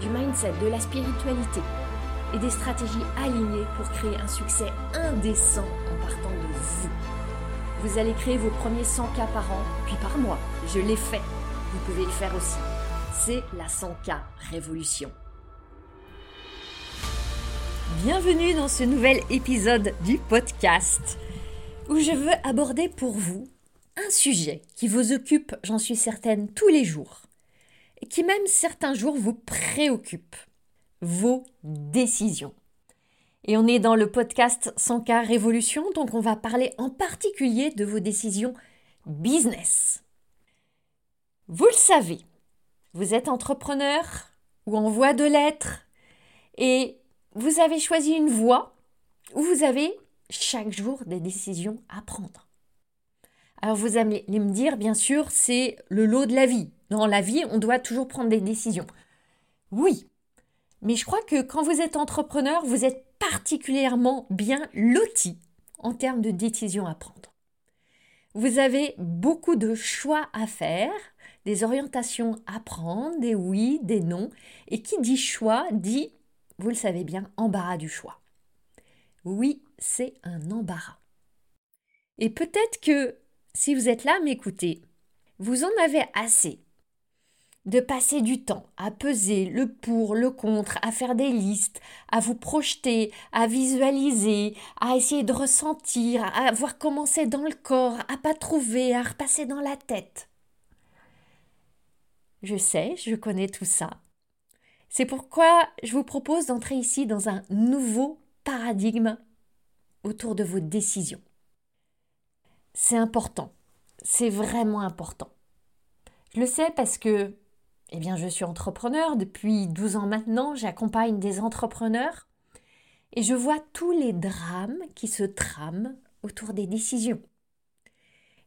du mindset, de la spiritualité et des stratégies alignées pour créer un succès indécent en partant de vous. Vous allez créer vos premiers 100 k par an, puis par mois. Je l'ai fait. Vous pouvez le faire aussi. C'est la 100K Révolution. Bienvenue dans ce nouvel épisode du podcast où je veux aborder pour vous un sujet qui vous occupe, j'en suis certaine, tous les jours qui même certains jours vous préoccupe, vos décisions. Et on est dans le podcast 100K Révolution, donc on va parler en particulier de vos décisions business. Vous le savez, vous êtes entrepreneur ou en voie de l'être et vous avez choisi une voie où vous avez chaque jour des décisions à prendre. Alors vous allez me dire, bien sûr, c'est le lot de la vie. Dans la vie, on doit toujours prendre des décisions. Oui, mais je crois que quand vous êtes entrepreneur, vous êtes particulièrement bien loti en termes de décisions à prendre. Vous avez beaucoup de choix à faire, des orientations à prendre, des oui, des non, et qui dit choix dit, vous le savez bien, embarras du choix. Oui, c'est un embarras. Et peut-être que si vous êtes là, m'écoutez, vous en avez assez de passer du temps à peser le pour, le contre, à faire des listes, à vous projeter, à visualiser, à essayer de ressentir, à voir comment c'est dans le corps, à pas trouver, à repasser dans la tête. Je sais, je connais tout ça. C'est pourquoi je vous propose d'entrer ici dans un nouveau paradigme autour de vos décisions. C'est important. C'est vraiment important. Je le sais parce que, eh bien, je suis entrepreneur depuis 12 ans maintenant, j'accompagne des entrepreneurs et je vois tous les drames qui se trament autour des décisions.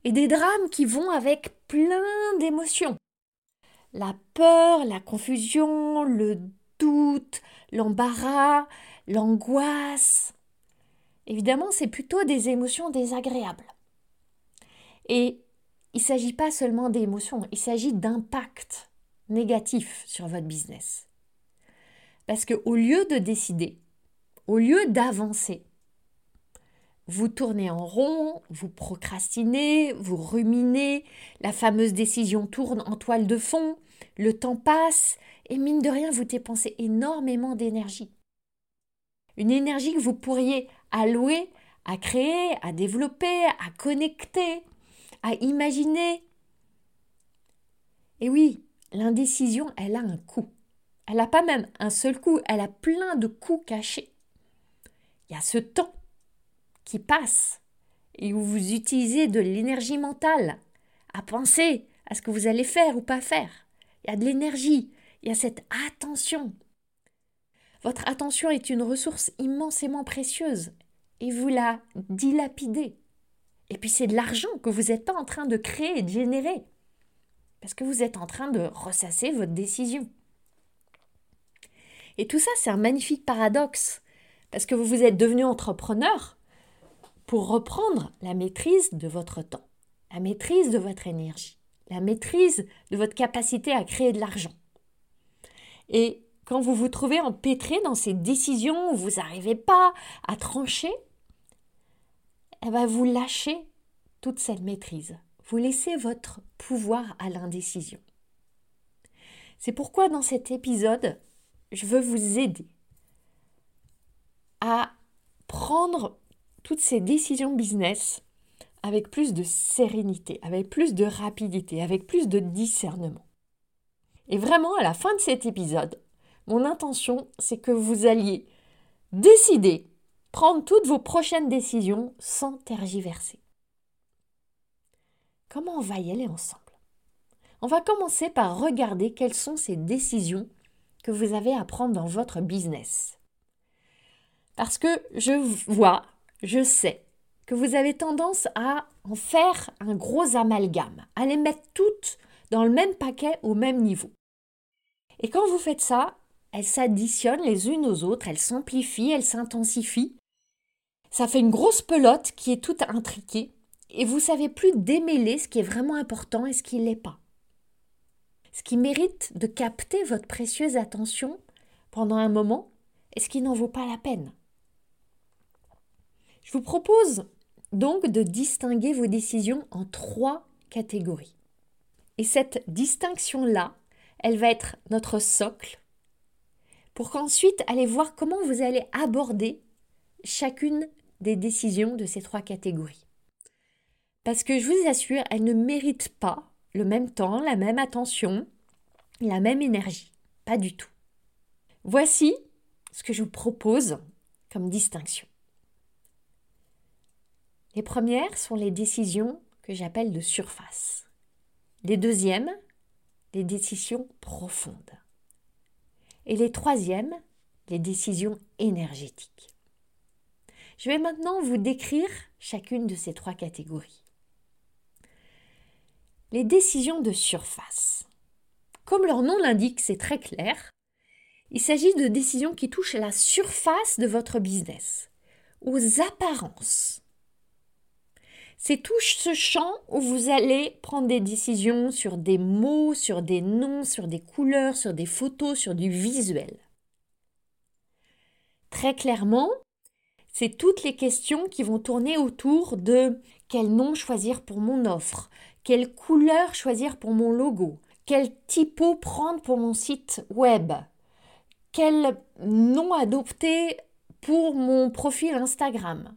Et des drames qui vont avec plein d'émotions. La peur, la confusion, le doute, l'embarras, l'angoisse. Évidemment, c'est plutôt des émotions désagréables. Et il ne s'agit pas seulement d'émotions, il s'agit d'impact négatif sur votre business. Parce qu'au lieu de décider, au lieu d'avancer, vous tournez en rond, vous procrastinez, vous ruminez, la fameuse décision tourne en toile de fond, le temps passe, et mine de rien, vous dépensez énormément d'énergie. Une énergie que vous pourriez allouer à créer, à développer, à connecter, à imaginer. Et oui, l'indécision, elle a un coût. Elle n'a pas même un seul coût, elle a plein de coûts cachés. Il y a ce temps qui passe et où vous utilisez de l'énergie mentale à penser à ce que vous allez faire ou pas faire. Il y a de l'énergie, il y a cette attention. Votre attention est une ressource immensément précieuse et vous la dilapidez. Et puis c'est de l'argent que vous n'êtes pas en train de créer et de générer. Parce que vous êtes en train de ressasser votre décision. Et tout ça, c'est un magnifique paradoxe. Parce que vous vous êtes devenu entrepreneur pour reprendre la maîtrise de votre temps, la maîtrise de votre énergie, la maîtrise de votre capacité à créer de l'argent. Et quand vous vous trouvez empêtré dans ces décisions où vous n'arrivez pas à trancher, elle va vous lâcher toute cette maîtrise. Vous laissez votre pouvoir à l'indécision. C'est pourquoi dans cet épisode, je veux vous aider à prendre toutes ces décisions business avec plus de sérénité, avec plus de rapidité, avec plus de discernement. Et vraiment, à la fin de cet épisode, mon intention, c'est que vous alliez décider prendre toutes vos prochaines décisions sans tergiverser. Comment on va y aller ensemble? On va commencer par regarder quelles sont ces décisions que vous avez à prendre dans votre business. Parce que je vois, je sais que vous avez tendance à en faire un gros amalgame, à les mettre toutes dans le même paquet au même niveau. Et quand vous faites ça, elles s'additionnent les unes aux autres, elles s'amplifient, elles s'intensifient. Ça fait une grosse pelote qui est toute intriquée et vous savez plus démêler ce qui est vraiment important et ce qui ne l'est pas. Ce qui mérite de capter votre précieuse attention pendant un moment et ce qui n'en vaut pas la peine. Je vous propose donc de distinguer vos décisions en trois catégories. Et cette distinction-là, elle va être notre socle pour qu'ensuite allez voir comment vous allez aborder chacune des décisions de ces trois catégories. Parce que je vous assure, elles ne méritent pas le même temps, la même attention, la même énergie. Pas du tout. Voici ce que je vous propose comme distinction. Les premières sont les décisions que j'appelle de surface. Les deuxièmes, les décisions profondes. Et les troisièmes, les décisions énergétiques. Je vais maintenant vous décrire chacune de ces trois catégories. Les décisions de surface. Comme leur nom l'indique, c'est très clair. Il s'agit de décisions qui touchent à la surface de votre business, aux apparences. C'est tout ce champ où vous allez prendre des décisions sur des mots, sur des noms, sur des couleurs, sur des photos, sur du visuel. Très clairement, c'est toutes les questions qui vont tourner autour de quel nom choisir pour mon offre, quelle couleur choisir pour mon logo, quel typo prendre pour mon site web, quel nom adopter pour mon profil Instagram,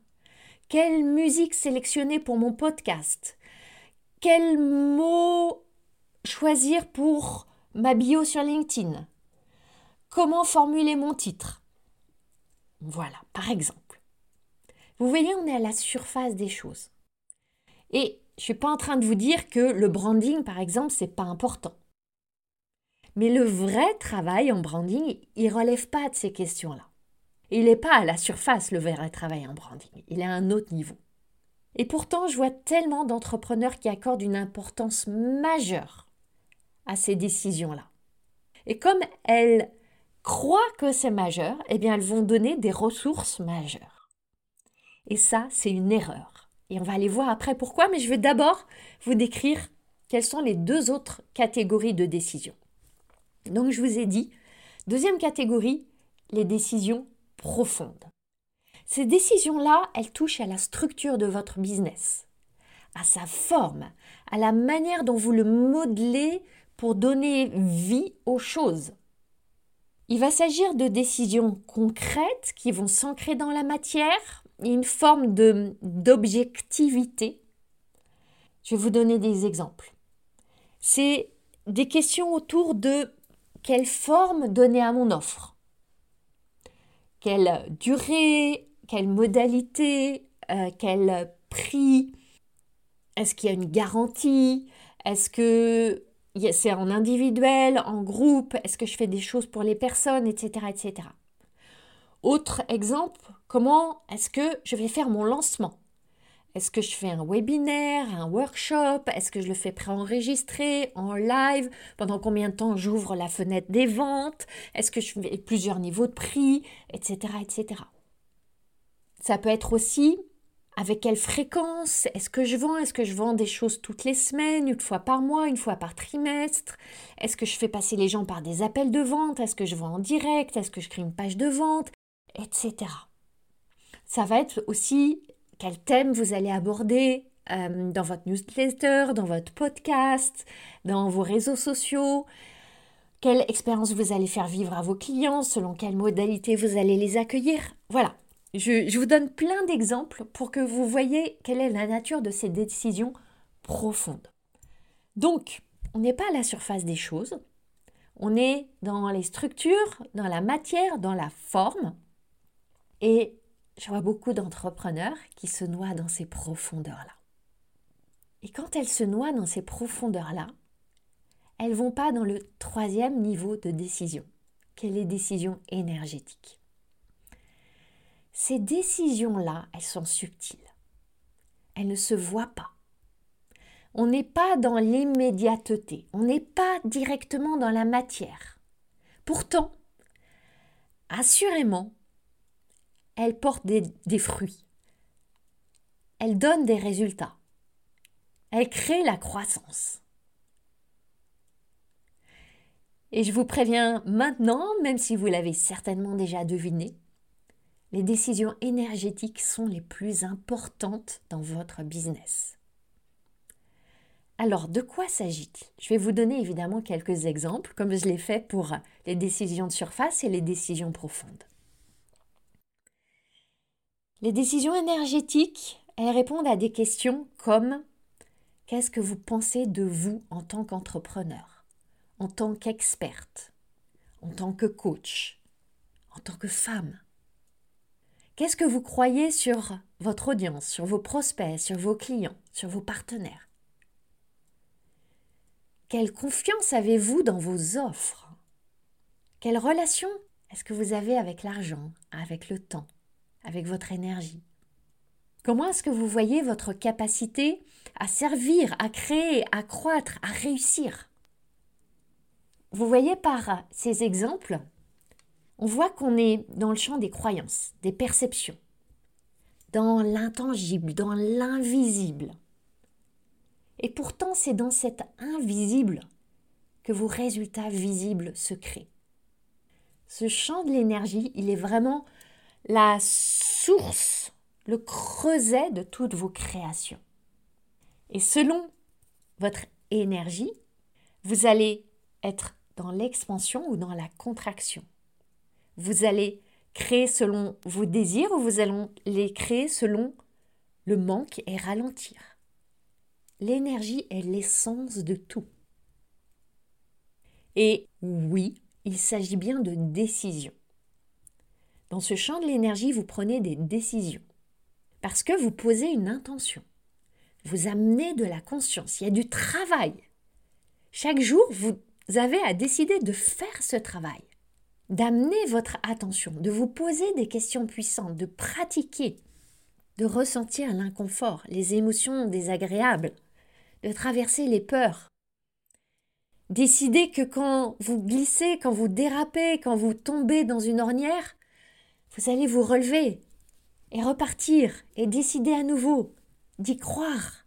quelle musique sélectionner pour mon podcast, quel mot choisir pour ma bio sur LinkedIn, comment formuler mon titre? Voilà, par exemple. Vous voyez, on est à la surface des choses. Et je suis pas en train de vous dire que le branding, par exemple, c'est pas important. Mais le vrai travail en branding, il relève pas de ces questions-là. Il n'est pas à la surface le vrai travail en branding, il est à un autre niveau. Et pourtant, je vois tellement d'entrepreneurs qui accordent une importance majeure à ces décisions-là. Et comme elles croient que c'est majeur, eh bien, elles vont donner des ressources majeures. Et ça, c'est une erreur. Et on va aller voir après pourquoi, mais je vais d'abord vous décrire quelles sont les deux autres catégories de décisions. Donc je vous ai dit, deuxième catégorie, les décisions profondes. Ces décisions-là, elles touchent à la structure de votre business, à sa forme, à la manière dont vous le modelez pour donner vie aux choses. Il va s'agir de décisions concrètes qui vont s'ancrer dans la matière, une forme de, d'objectivité. Je vais vous donner des exemples. C'est des questions autour de quelle forme donner à mon offre, quelle durée, quelle modalité, euh, quel prix, est-ce qu'il y a une garantie, est-ce que c'est en individuel, en groupe, est-ce que je fais des choses pour les personnes, etc. etc. Autre exemple, comment est-ce que je vais faire mon lancement? Est-ce que je fais un webinaire, un workshop? Est-ce que je le fais préenregistré, en live? Pendant combien de temps j'ouvre la fenêtre des ventes? Est-ce que je fais plusieurs niveaux de prix Etc. etc. Ça peut être aussi avec quelle fréquence? Est-ce que je vends? Est-ce que je vends des choses toutes les semaines, une fois par mois, une fois par trimestre? Est-ce que je fais passer les gens par des appels de vente? Est-ce que je vends en direct? Est-ce que je crée une page de vente? Etc. Ça va être aussi quel thème vous allez aborder euh, dans votre newsletter, dans votre podcast, dans vos réseaux sociaux, quelle expérience vous allez faire vivre à vos clients, selon quelle modalité vous allez les accueillir. Voilà, je, je vous donne plein d'exemples pour que vous voyez quelle est la nature de ces décisions profondes. Donc, on n'est pas à la surface des choses, on est dans les structures, dans la matière, dans la forme, et je vois beaucoup d'entrepreneurs qui se noient dans ces profondeurs-là. Et quand elles se noient dans ces profondeurs-là, elles vont pas dans le troisième niveau de décision. que les décisions énergétiques. Ces décisions-là, elles sont subtiles. Elles ne se voient pas. On n'est pas dans l'immédiateté, on n'est pas directement dans la matière. Pourtant, assurément, elles portent des, fruits. Elles donnent des résultats. Elles créent la croissance. Et je vous préviens maintenant, même si vous l'avez certainement déjà deviné, les décisions énergétiques sont les plus importantes dans votre business. Alors, de quoi s'agit-il? Je vais vous donner évidemment quelques exemples, comme je l'ai fait pour les décisions de surface et les décisions profondes. Les décisions énergétiques, elles répondent à des questions comme qu'est-ce que vous pensez de vous en tant qu'entrepreneur, en tant qu'experte, en tant que coach, en tant que femme? Qu'est-ce que vous croyez sur votre audience, sur vos prospects, sur vos clients, sur vos partenaires? Quelle confiance avez-vous dans vos offres? Quelle relation est-ce que vous avez avec l'argent, avec le temps, avec votre énergie Comment est-ce que vous voyez votre capacité à servir, à créer, à croître, à réussir? Vous voyez par ces exemples on voit qu'on est dans le champ des croyances, des perceptions, dans l'intangible, dans l'invisible. Et pourtant, c'est dans cet invisible que vos résultats visibles se créent. Ce champ de l'énergie, il est vraiment la source, le creuset de toutes vos créations. Et selon votre énergie, vous allez être dans l'expansion ou dans la contraction. Vous allez créer selon vos désirs ou vous allez les créer selon le manque et ralentir. L'énergie est l'essence de tout. Et oui, il s'agit bien de décisions. Dans ce champ de l'énergie, vous prenez des décisions. Parce que vous posez une intention. Vous amenez de la conscience. Il y a du travail. Chaque jour, vous avez à décider de faire ce travail d'amener votre attention, de vous poser des questions puissantes, de pratiquer, de ressentir l'inconfort, les émotions désagréables, de traverser les peurs. Décidez que quand vous glissez, quand vous dérapez, quand vous tombez dans une ornière, vous allez vous relever et repartir et décider à nouveau d'y croire.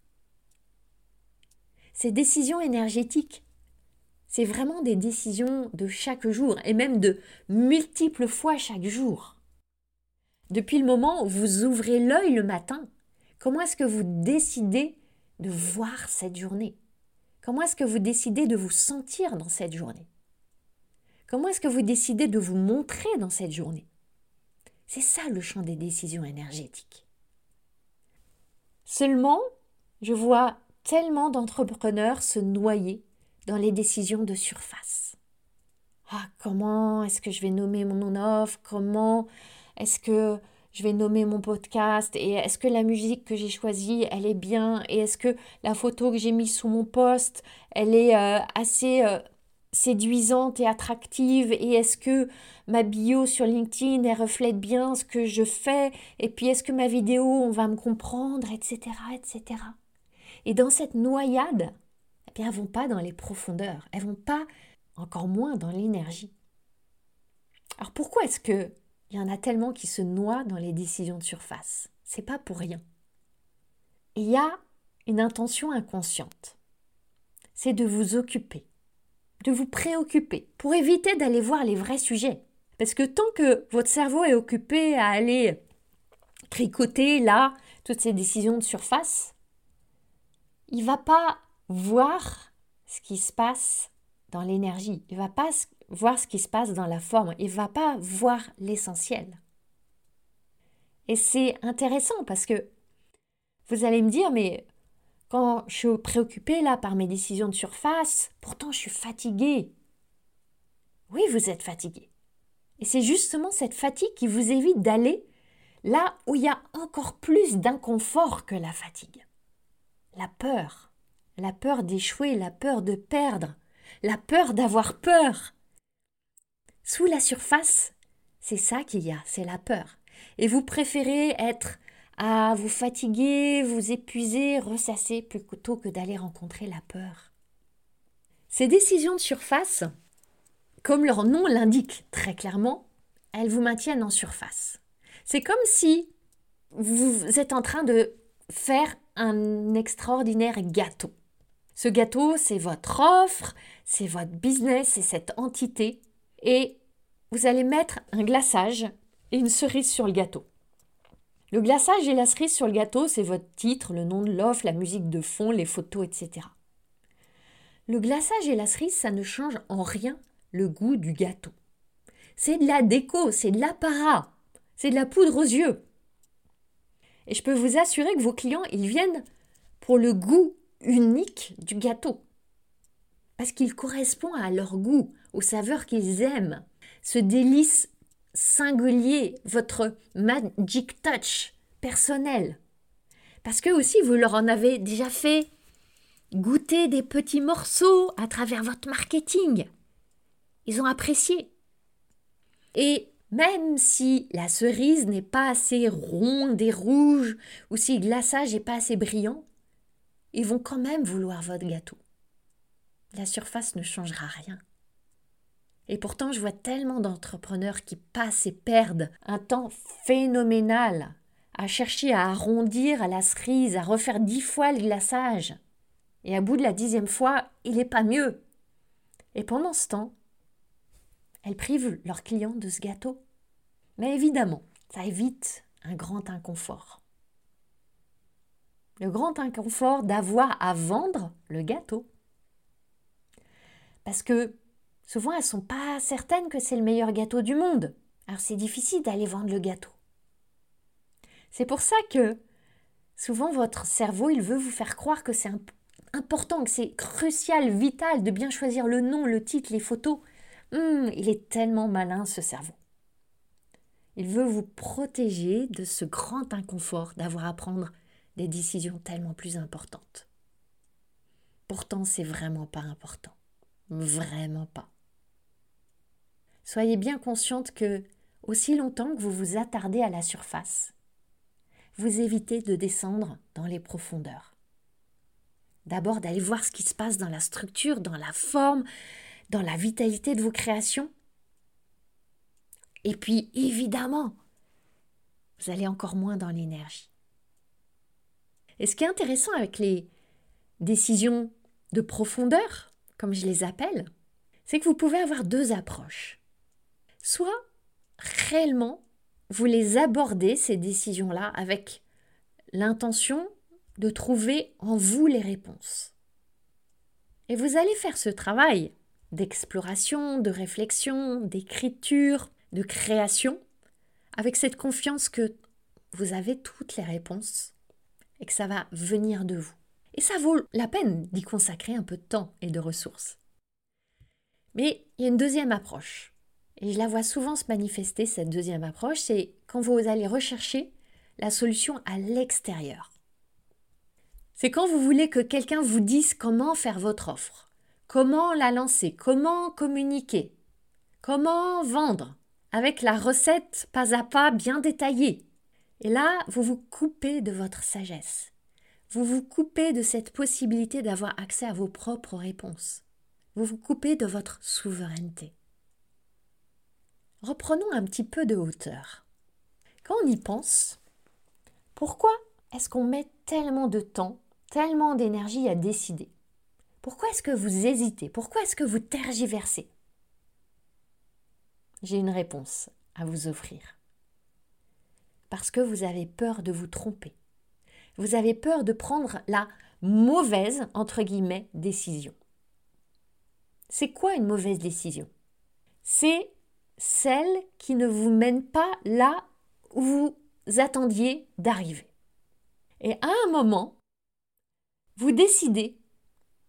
Ces décisions énergétiques c'est vraiment des décisions de chaque jour et même de multiples fois chaque jour. Depuis le moment où vous ouvrez l'œil le matin, comment est-ce que vous décidez de voir cette journée? Comment est-ce que vous décidez de vous sentir dans cette journée? Comment est-ce que vous décidez de vous montrer dans cette journée? C'est ça le champ des décisions énergétiques. Seulement, je vois tellement d'entrepreneurs se noyer dans les décisions de surface. Ah, comment est-ce que je vais nommer mon offre Comment est-ce que je vais nommer mon podcast? Et est-ce que la musique que j'ai choisie, elle est bien? Et est-ce que la photo que j'ai mise sous mon poste, elle est euh, assez euh, séduisante et attractive Et est-ce que ma bio sur LinkedIn, elle reflète bien ce que je fais? Et puis est-ce que ma vidéo, on va me comprendre? Etc. etc. Et dans cette noyade, elles ne vont pas dans les profondeurs, elles vont pas encore moins dans l'énergie. Alors pourquoi est-ce que il y en a tellement qui se noient dans les décisions de surface? C'est pas pour rien. Il y a une intention inconsciente. C'est de vous occuper, de vous préoccuper, pour éviter d'aller voir les vrais sujets. Parce que tant que votre cerveau est occupé à aller tricoter là toutes ces décisions de surface, il va pas voir ce qui se passe dans l'énergie. Il va pas voir ce qui se passe dans la forme. Il va pas voir l'essentiel. Et c'est intéressant parce que vous allez me dire, mais je suis préoccupée là par mes décisions de surface, pourtant je suis fatiguée. Oui, vous êtes fatigué. Et c'est justement cette fatigue qui vous évite d'aller là où il y a encore plus d'inconfort que la fatigue. La peur, la peur d'échouer, la peur de perdre, la peur d'avoir peur. Sous la surface, c'est ça qu'il y a, c'est la peur. Et vous préférez être à vous fatiguer, vous épuiser, ressasser plutôt que d'aller rencontrer la peur. Ces décisions de surface, comme leur nom l'indique très clairement, elles vous maintiennent en surface. C'est comme si vous êtes en train de faire un extraordinaire gâteau. Ce gâteau, c'est votre offre, c'est votre business, c'est cette entité. Et vous allez mettre un glaçage et une cerise sur le gâteau. Le glaçage et la cerise sur le gâteau, c'est votre titre, le nom de l'offre, la musique de fond, les photos, etc. Le glaçage et la cerise, ça ne change en rien le goût du gâteau. C'est de la déco, c'est de l'apparat, c'est de la poudre aux yeux. Et je peux vous assurer que vos clients, ils viennent pour le goût unique du gâteau. Parce qu'il correspond à leur goût, aux saveurs qu'ils aiment. Ce délice singulier, votre magic touch personnel. Parce que aussi, vous leur en avez déjà fait goûter des petits morceaux à travers votre marketing. Ils ont apprécié. Et même si la cerise n'est pas assez ronde et rouge, ou si le glaçage n'est pas assez brillant, ils vont quand même vouloir votre gâteau. La surface ne changera rien. Et pourtant, je vois tellement d'entrepreneurs qui passent et perdent un temps phénoménal à chercher à arrondir à la cerise, à refaire dix fois le glaçage. Et à bout de la dixième fois, il n'est pas mieux. Et pendant ce temps, elles privent leurs clients de ce gâteau. Mais évidemment, ça évite un grand inconfort. Le grand inconfort d'avoir à vendre le gâteau. Parce que souvent, elles ne sont pas certaines que c'est le meilleur gâteau du monde. Alors c'est difficile d'aller vendre le gâteau. C'est pour ça que souvent votre cerveau, il veut vous faire croire que c'est important, que c'est crucial, vital de bien choisir le nom, le titre, les photos. Hum, il est tellement malin ce cerveau. Il veut vous protéger de ce grand inconfort d'avoir à prendre des décisions tellement plus importantes. Pourtant, c'est vraiment pas important. Vraiment pas. Soyez bien consciente que, aussi longtemps que vous vous attardez à la surface, vous évitez de descendre dans les profondeurs. D'abord d'aller voir ce qui se passe dans la structure, dans la forme, dans la vitalité de vos créations. Et puis, évidemment, vous allez encore moins dans l'énergie. Et ce qui est intéressant avec les décisions de profondeur, comme je les appelle, c'est que vous pouvez avoir deux approches. Soit réellement, vous les abordez, ces décisions-là, avec l'intention de trouver en vous les réponses. Et vous allez faire ce travail d'exploration, de réflexion, d'écriture, de création, avec cette confiance que vous avez toutes les réponses et que ça va venir de vous. Et ça vaut la peine d'y consacrer un peu de temps et de ressources. Mais il y a une deuxième approche. Et je la vois souvent se manifester, cette deuxième approche, c'est quand vous allez rechercher la solution à l'extérieur. C'est quand vous voulez que quelqu'un vous dise comment faire votre offre, comment la lancer, comment communiquer, comment vendre, avec la recette pas à pas bien détaillée. Et là, vous vous coupez de votre sagesse. Vous vous coupez de cette possibilité d'avoir accès à vos propres réponses. Vous vous coupez de votre souveraineté. Reprenons un petit peu de hauteur. Quand on y pense, pourquoi est-ce qu'on met tellement de temps, tellement d'énergie à décider? Pourquoi est-ce que vous hésitez? Pourquoi est-ce que vous tergiversez? J'ai une réponse à vous offrir parce que vous avez peur de vous tromper. Vous avez peur de prendre la mauvaise, décision. C'est quoi une mauvaise décision? C'est celle qui ne vous mène pas là où vous attendiez d'arriver. Et à un moment, vous décidez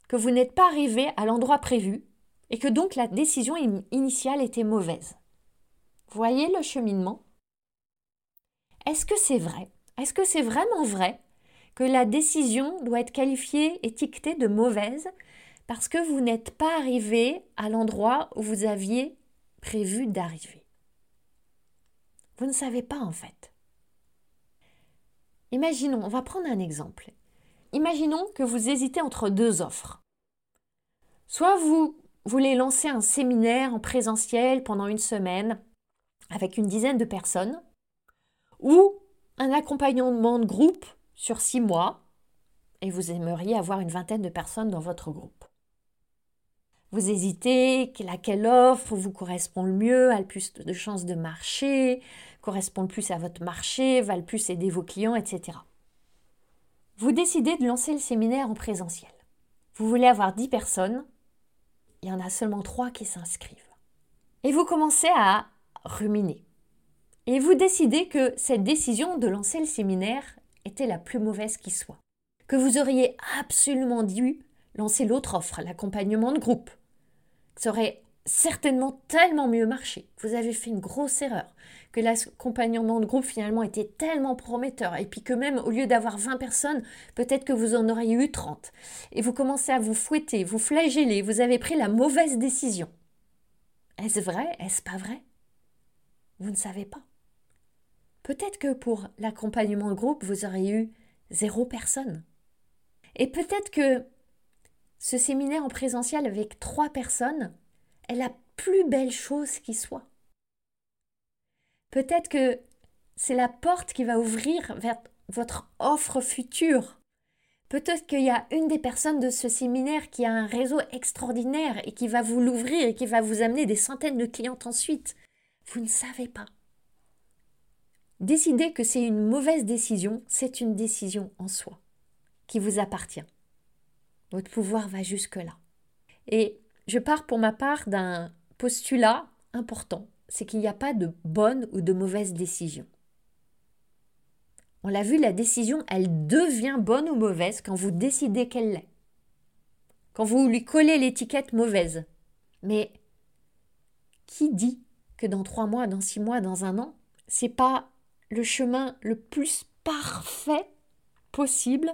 que vous n'êtes pas arrivé à l'endroit prévu et que donc la décision initiale était mauvaise. Voyez le cheminement est-ce que c'est vrai? Est-ce que c'est vraiment vrai que la décision doit être qualifiée, étiquetée de mauvaise parce que vous n'êtes pas arrivé à l'endroit où vous aviez prévu d'arriver. Vous ne savez pas en fait. Imaginons, on va prendre un exemple. Imaginons que vous hésitez entre deux offres. Soit vous voulez lancer un séminaire en présentiel pendant une semaine avec une dizaine de personnes, ou un accompagnement de groupe sur six mois, et vous aimeriez avoir une vingtaine de personnes dans votre groupe. Vous hésitez, laquelle offre vous correspond le mieux, a le plus de chances de marcher, correspond le plus à votre marché, va le plus aider vos clients, etc. Vous décidez de lancer le séminaire en présentiel. Vous voulez avoir 10 personnes, il y en a seulement 3 qui s'inscrivent. Et vous commencez à ruminer. Et vous décidez que cette décision de lancer le séminaire était la plus mauvaise qui soit. Que vous auriez absolument dû lancer l'autre offre, l'accompagnement de groupe. Ça aurait certainement tellement mieux marché. Vous avez fait une grosse erreur. Que l'accompagnement de groupe finalement était tellement prometteur. Et puis que même au lieu d'avoir 20 personnes, peut-être que vous en auriez eu 30. Et vous commencez à vous fouetter, vous flageller. Vous avez pris la mauvaise décision. Est-ce vrai? Est-ce pas vrai? Vous ne savez pas. Peut-être que pour l'accompagnement de groupe, vous auriez eu zéro personne. Et peut-être que ce séminaire en présentiel avec trois personnes est la plus belle chose qui soit. Peut-être que c'est la porte qui va ouvrir vers votre offre future. Peut-être qu'il y a une des personnes de ce séminaire qui a un réseau extraordinaire et qui va vous l'ouvrir et qui va vous amener des centaines de clientes ensuite. Vous ne savez pas. Décider que c'est une mauvaise décision, c'est une décision en soi, qui vous appartient. Votre pouvoir va jusque-là. Et je pars pour ma part d'un postulat important, c'est qu'il n'y a pas de bonne ou de mauvaise décision. On l'a vu, la décision, elle devient bonne ou mauvaise quand vous décidez qu'elle l'est. Quand vous lui collez l'étiquette mauvaise. Mais qui dit que dans trois mois, dans six mois, dans un an, c'est pas le chemin le plus parfait possible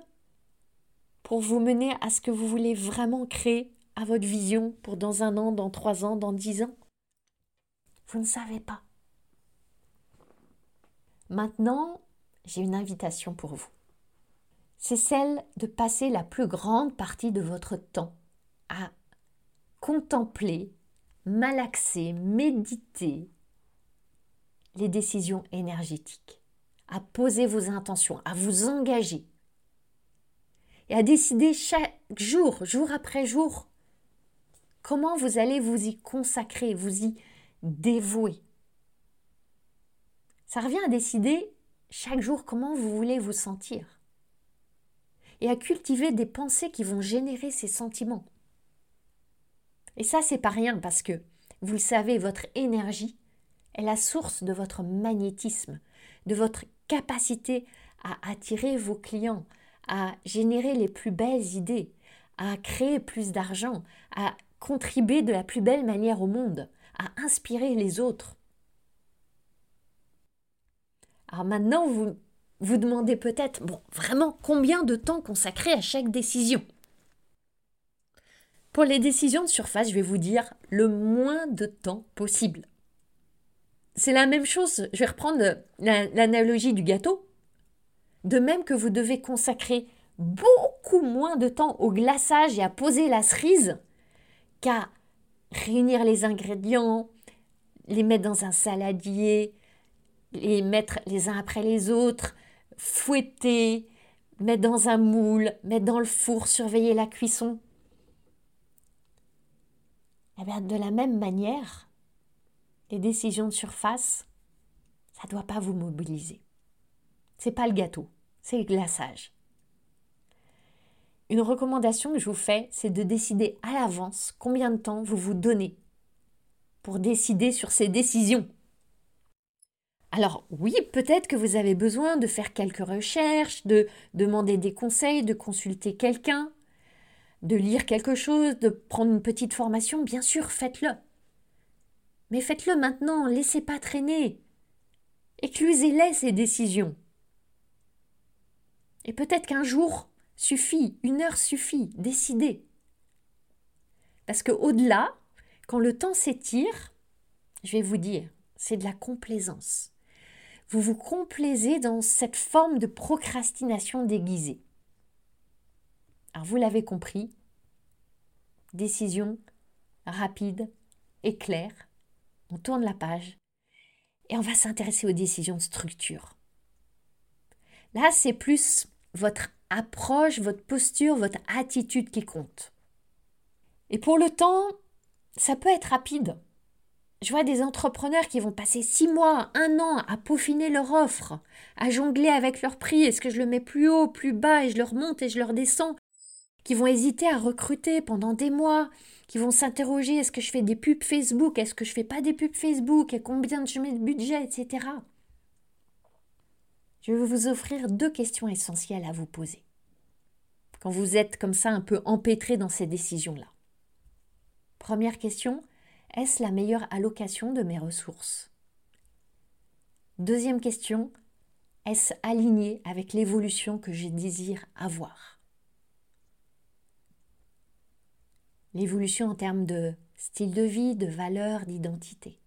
pour vous mener à ce que vous voulez vraiment créer, à votre vision pour dans un an, dans trois ans, dans dix ans? Vous ne savez pas. Maintenant, j'ai une invitation pour vous. C'est celle de passer la plus grande partie de votre temps à contempler, malaxer, méditer les décisions énergétiques, à poser vos intentions, à vous engager et à décider chaque jour, jour après jour, comment vous allez vous y consacrer, vous y dévouer. Ça revient à décider chaque jour comment vous voulez vous sentir et à cultiver des pensées qui vont générer ces sentiments. Et ça, c'est pas rien parce que, vous le savez, votre énergie est la source de votre magnétisme, de votre capacité à attirer vos clients, à générer les plus belles idées, à créer plus d'argent, à contribuer de la plus belle manière au monde, à inspirer les autres. Alors maintenant, vous vous demandez peut-être, bon, vraiment combien de temps consacrer à chaque décision? Pour les décisions de surface, je vais vous dire le moins de temps possible. C'est la même chose, je vais reprendre l'analogie du gâteau. De même que vous devez consacrer beaucoup moins de temps au glaçage et à poser la cerise qu'à réunir les ingrédients, les mettre dans un saladier, les mettre les uns après les autres, fouetter, mettre dans un moule, mettre dans le four, surveiller la cuisson. Eh bien, de la même manière, les décisions de surface, ça ne doit pas vous mobiliser. C'est pas le gâteau, c'est le glaçage. Une recommandation que je vous fais, c'est de décider à l'avance combien de temps vous vous donnez pour décider sur ces décisions. Alors oui, peut-être que vous avez besoin de faire quelques recherches, de demander des conseils, de consulter quelqu'un, de lire quelque chose, de prendre une petite formation, bien sûr, faites-le. Mais faites-le maintenant, laissez pas traîner. Éclusez-les ces décisions. Et peut-être qu'un jour suffit, une heure suffit, décidez. Parce que au-delà, quand le temps s'étire, je vais vous dire, c'est de la complaisance. Vous vous complaisez dans cette forme de procrastination déguisée. Alors vous l'avez compris, décision rapide et claire, on tourne la page et on va s'intéresser aux décisions de structure. Là, c'est plus votre approche, votre posture, votre attitude qui compte. Et pour le temps, ça peut être rapide. Je vois des entrepreneurs qui vont passer six mois, un an à peaufiner leur offre, à jongler avec leur prix. Est-ce que je le mets plus haut, plus bas, et je le remonte et je le descends? Qui vont hésiter à recruter pendant des mois, qui vont s'interroger est-ce que je fais des pubs Facebook, est-ce que je fais pas des pubs Facebook, et combien je mets de budget, etc. Je vais vous offrir deux questions essentielles à vous poser. Quand vous êtes comme ça un peu empêtré dans ces décisions-là. Première question, est-ce la meilleure allocation de mes ressources? Deuxième question, est-ce aligné avec l'évolution que je désire avoir? L'évolution en termes de style de vie, de valeur, d'identité.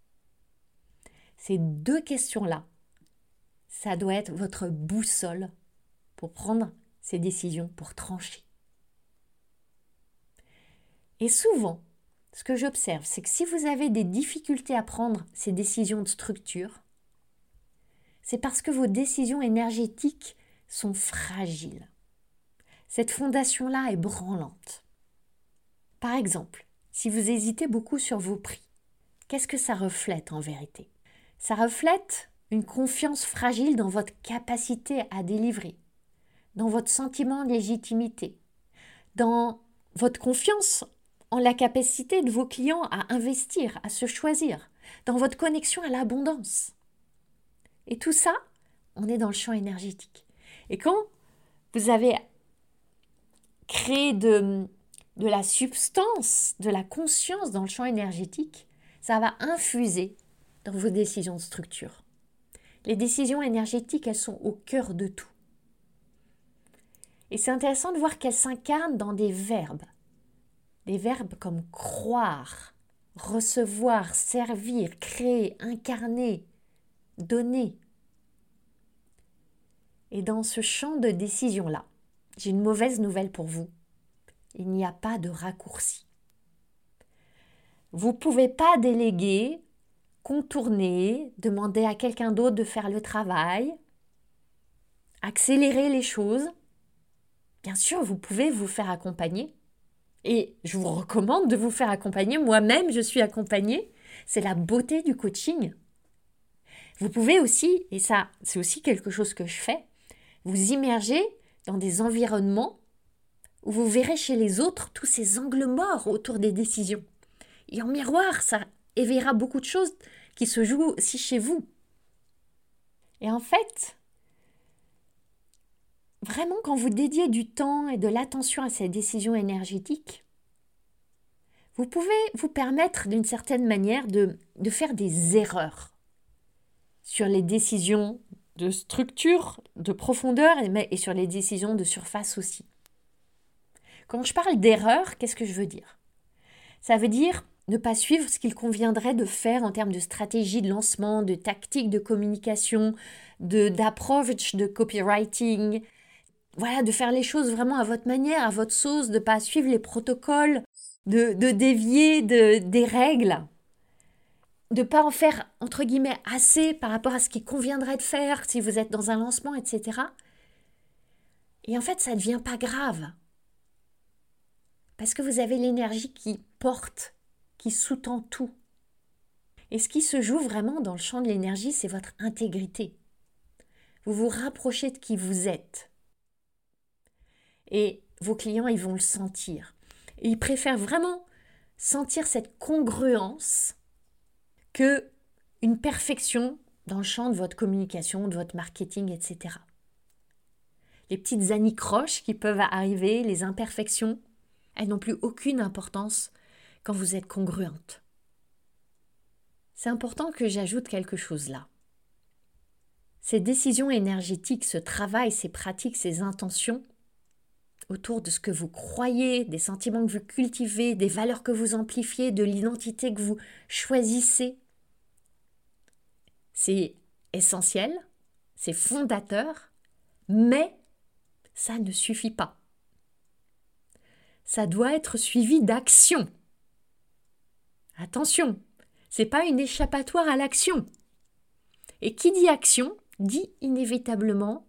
Ces deux questions-là, ça doit être votre boussole pour prendre ces décisions, pour trancher. Et souvent, ce que j'observe, c'est que si vous avez des difficultés à prendre ces décisions de structure, c'est parce que vos décisions énergétiques sont fragiles. Cette fondation-là est branlante. Par exemple, si vous hésitez beaucoup sur vos prix, qu'est-ce que ça reflète en vérité? Ça reflète une confiance fragile dans votre capacité à délivrer, dans votre sentiment de légitimité, dans votre confiance en la capacité de vos clients à investir, à se choisir, dans votre connexion à l'abondance. Et tout ça, on est dans le champ énergétique. Et quand vous avez créé de, de la substance, de la conscience dans le champ énergétique, ça va infuser dans vos décisions de structure. Les décisions énergétiques, elles sont au cœur de tout. Et c'est intéressant de voir qu'elles s'incarnent dans des verbes. Des verbes comme croire, recevoir, servir, créer, incarner, donner. Et dans ce champ de décision-là, j'ai une mauvaise nouvelle pour vous. Il n'y a pas de raccourci. Vous ne pouvez pas déléguer, contourner, demander à quelqu'un d'autre de faire le travail, accélérer les choses. Bien sûr, vous pouvez vous faire accompagner, et je vous recommande de vous faire accompagner. Moi-même, je suis accompagnée. C'est la beauté du coaching. Vous pouvez aussi, et ça, c'est aussi quelque chose que je fais, vous immerger dans des environnements où vous verrez chez les autres tous ces angles morts autour des décisions. Et en miroir, ça éveillera beaucoup de choses qui se jouent aussi chez vous. Et en fait, vraiment, quand vous dédiez du temps et de l'attention à ces décisions énergétiques, vous pouvez vous permettre d'une certaine manière de, de, faire des erreurs sur les décisions de structure, de profondeur et, et sur les décisions de surface aussi. Quand je parle d'erreur, qu'est-ce que je veux dire? Ça veut dire ne pas suivre ce qu'il conviendrait de faire en termes de stratégie de lancement, de tactique de communication, de d'approche de copywriting, voilà, de faire les choses vraiment à votre manière, à votre sauce, de pas suivre les protocoles, de, de dévier de, des règles, de pas en faire entre guillemets assez par rapport à ce qui conviendrait de faire si vous êtes dans un lancement, etc. Et en fait, ça ne devient pas grave. Parce que vous avez l'énergie qui porte, qui sous-tend tout. Et ce qui se joue vraiment dans le champ de l'énergie, c'est votre intégrité. Vous vous rapprochez de qui vous êtes. Et vos clients, ils vont le sentir. ils préfèrent vraiment sentir cette congruence que une perfection dans le champ de votre communication, de votre marketing, etc. Les petites anicroches qui peuvent arriver, les imperfections, elles n'ont plus aucune importance quand vous êtes congruente. C'est important que j'ajoute quelque chose là. Ces décisions énergétiques, ce travail, ces pratiques, ces intentions, autour de ce que vous croyez, des sentiments que vous cultivez, des valeurs que vous amplifiez, de l'identité que vous choisissez. c'est essentiel, c'est fondateur, mais ça ne suffit pas. Ça doit être suivi d'action. Attention, c'est pas une échappatoire à l'action. Et qui dit action dit inévitablement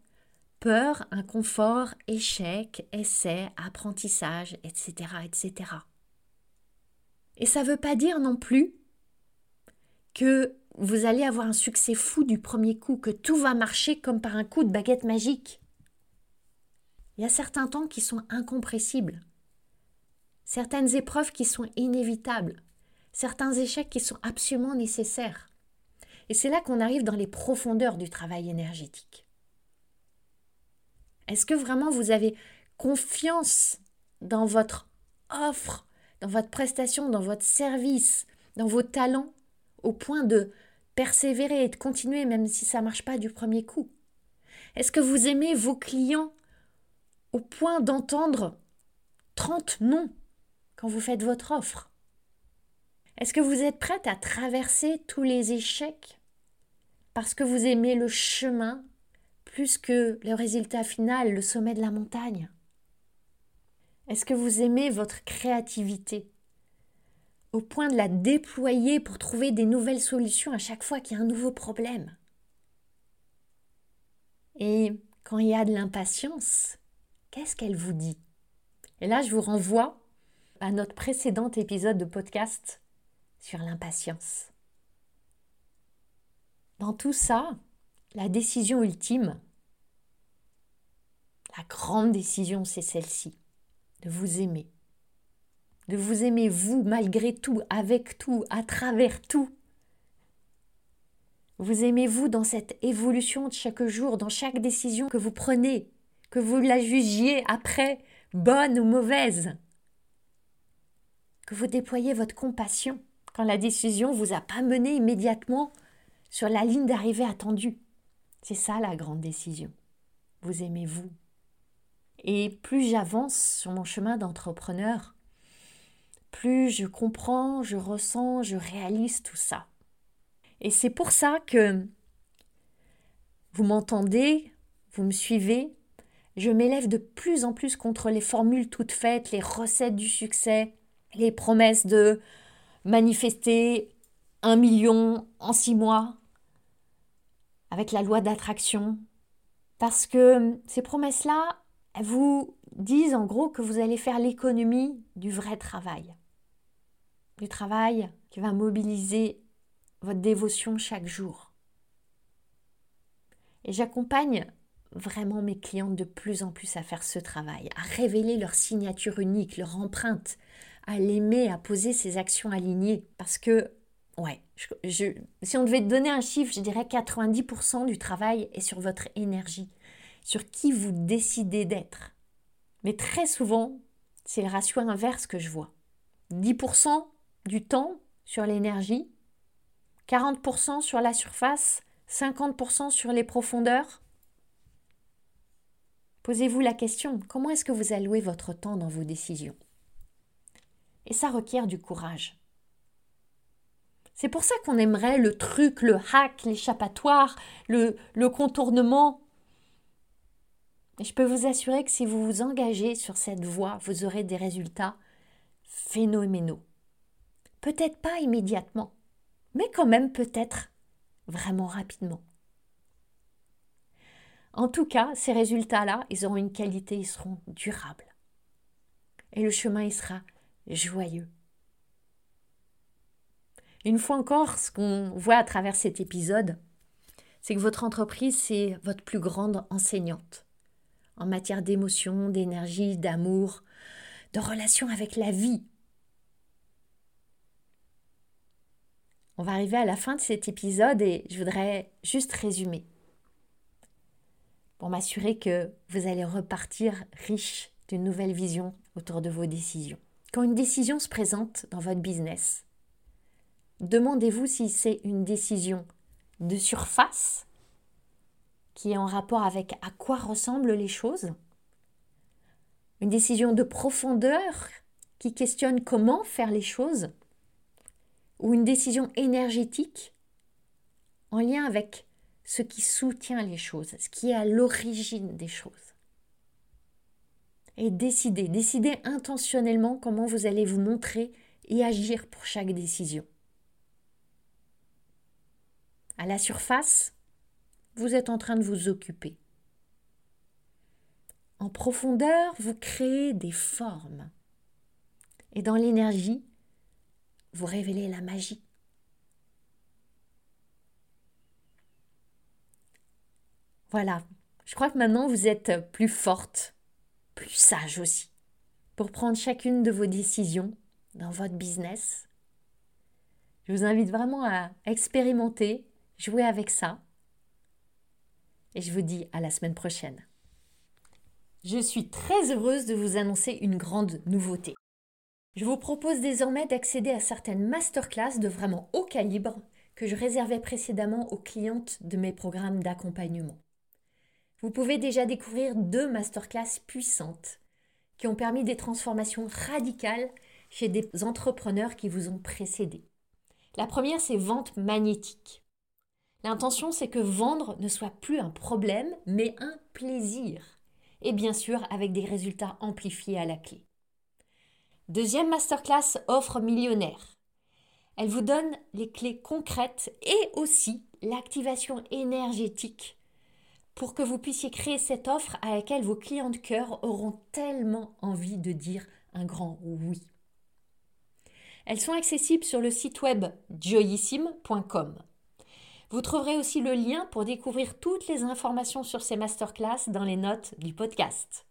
peur, inconfort, échec, essai, apprentissage, etc., etc. Et ça ne veut pas dire non plus que vous allez avoir un succès fou du premier coup, que tout va marcher comme par un coup de baguette magique. Il y a certains temps qui sont incompressibles, certaines épreuves qui sont inévitables, certains échecs qui sont absolument nécessaires. Et c'est là qu'on arrive dans les profondeurs du travail énergétique. Est-ce que vraiment vous avez confiance dans votre offre, dans votre prestation, dans votre service, dans vos talents, au point de persévérer et de continuer même si ça ne marche pas du premier coup? Est-ce que vous aimez vos clients au point d'entendre 30 non quand vous faites votre offre? Est-ce que vous êtes prête à traverser tous les échecs parce que vous aimez le chemin plus que le résultat final, le sommet de la montagne? Est-ce que vous aimez votre créativité au point de la déployer pour trouver des nouvelles solutions à chaque fois qu'il y a un nouveau problème? Et quand il y a de l'impatience, qu'est-ce qu'elle vous dit? Et là, je vous renvoie à notre précédent épisode de podcast sur l'impatience. Dans tout ça, la décision ultime, la grande décision, c'est celle-ci, de vous aimer de vous aimer vous malgré tout, avec tout, à travers tout. Vous aimez-vous dans cette évolution de chaque jour, dans chaque décision que vous prenez, que vous la jugiez après bonne ou mauvaise. Que vous déployez votre compassion quand la décision vous a pas mené immédiatement sur la ligne d'arrivée attendue. C'est ça la grande décision. Vous aimez-vous. Et plus j'avance sur mon chemin d'entrepreneur, plus je comprends, je ressens, je réalise tout ça. Et c'est pour ça que vous m'entendez, vous me suivez, je m'élève de plus en plus contre les formules toutes faites, les recettes du succès, les promesses de manifester un million en six mois avec la loi d'attraction. Parce que ces promesses-là, elles vous disent en gros que vous allez faire l'économie du vrai travail du travail qui va mobiliser votre dévotion chaque jour. Et j'accompagne vraiment mes clients de plus en plus à faire ce travail, à révéler leur signature unique, leur empreinte, à l'aimer, à poser ses actions alignées. Parce que, ouais, si on devait donner un chiffre, je dirais 90% du travail est sur votre énergie, sur qui vous décidez d'être. Mais très souvent, c'est le ratio inverse que je vois. 10% du temps sur l'énergie, 40% sur la surface, 50% sur les profondeurs Posez-vous la question, comment est-ce que vous allouez votre temps dans vos décisions? Et ça requiert du courage. C'est pour ça qu'on aimerait le truc, le hack, l'échappatoire, le, contournement. Et je peux vous assurer que si vous vous engagez sur cette voie, vous aurez des résultats phénoménaux. Peut-être pas immédiatement, mais quand même peut-être vraiment rapidement. En tout cas, ces résultats-là, ils auront une qualité, ils seront durables. Et le chemin, il sera joyeux. Une fois encore, ce qu'on voit à travers cet épisode, c'est que votre entreprise, c'est votre plus grande enseignante en matière d'émotion, d'énergie, d'amour, de relation avec la vie, On va arriver à la fin de cet épisode et je voudrais juste résumer pour m'assurer que vous allez repartir riche d'une nouvelle vision autour de vos décisions. Quand une décision se présente dans votre business, demandez-vous si c'est une décision de surface qui est en rapport avec à quoi ressemblent les choses, une décision de profondeur qui questionne comment faire les choses, ou une décision énergétique en lien avec ce qui soutient les choses, ce qui est à l'origine des choses? Et décidez, décidez intentionnellement comment vous allez vous montrer et agir pour chaque décision. À la surface, vous êtes en train de vous occuper. En profondeur, vous créez des formes. Et dans l'énergie, vous révélez la magie. Voilà, je crois que maintenant vous êtes plus forte, plus sage aussi, pour prendre chacune de vos décisions dans votre business. Je vous invite vraiment à expérimenter, jouer avec ça. Et je vous dis à la semaine prochaine. Je suis très heureuse de vous annoncer une grande nouveauté. Je vous propose désormais d'accéder à certaines masterclass de vraiment haut calibre que je réservais précédemment aux clientes de mes programmes d'accompagnement. Vous pouvez déjà découvrir deux masterclass puissantes qui ont permis des transformations radicales chez des entrepreneurs qui vous ont précédé. La première, c'est vente magnétique. L'intention, c'est que vendre ne soit plus un problème, mais un plaisir. Et bien sûr, avec des résultats amplifiés à la clé. Deuxième masterclass offre millionnaire. Elle vous donne les clés concrètes et aussi l'activation énergétique pour que vous puissiez créer cette offre à laquelle vos clients de cœur auront tellement envie de dire un grand oui. Elles sont accessibles sur le site web joyissime.com. Vous trouverez aussi le lien pour découvrir toutes les informations sur ces masterclass dans les notes du podcast.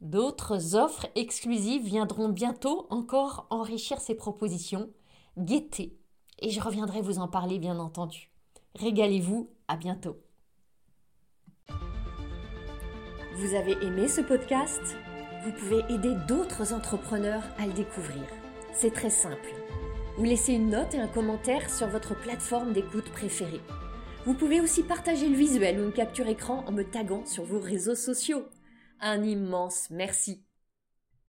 D'autres offres exclusives viendront bientôt encore enrichir ces propositions. Guettez et je reviendrai vous en parler bien entendu. Régalez-vous, à bientôt. Vous avez aimé ce podcast? Vous pouvez aider d'autres entrepreneurs à le découvrir. C'est très simple. Vous laissez une note et un commentaire sur votre plateforme d'écoute préférée. Vous pouvez aussi partager le visuel ou une capture écran en me taguant sur vos réseaux sociaux. Un immense merci.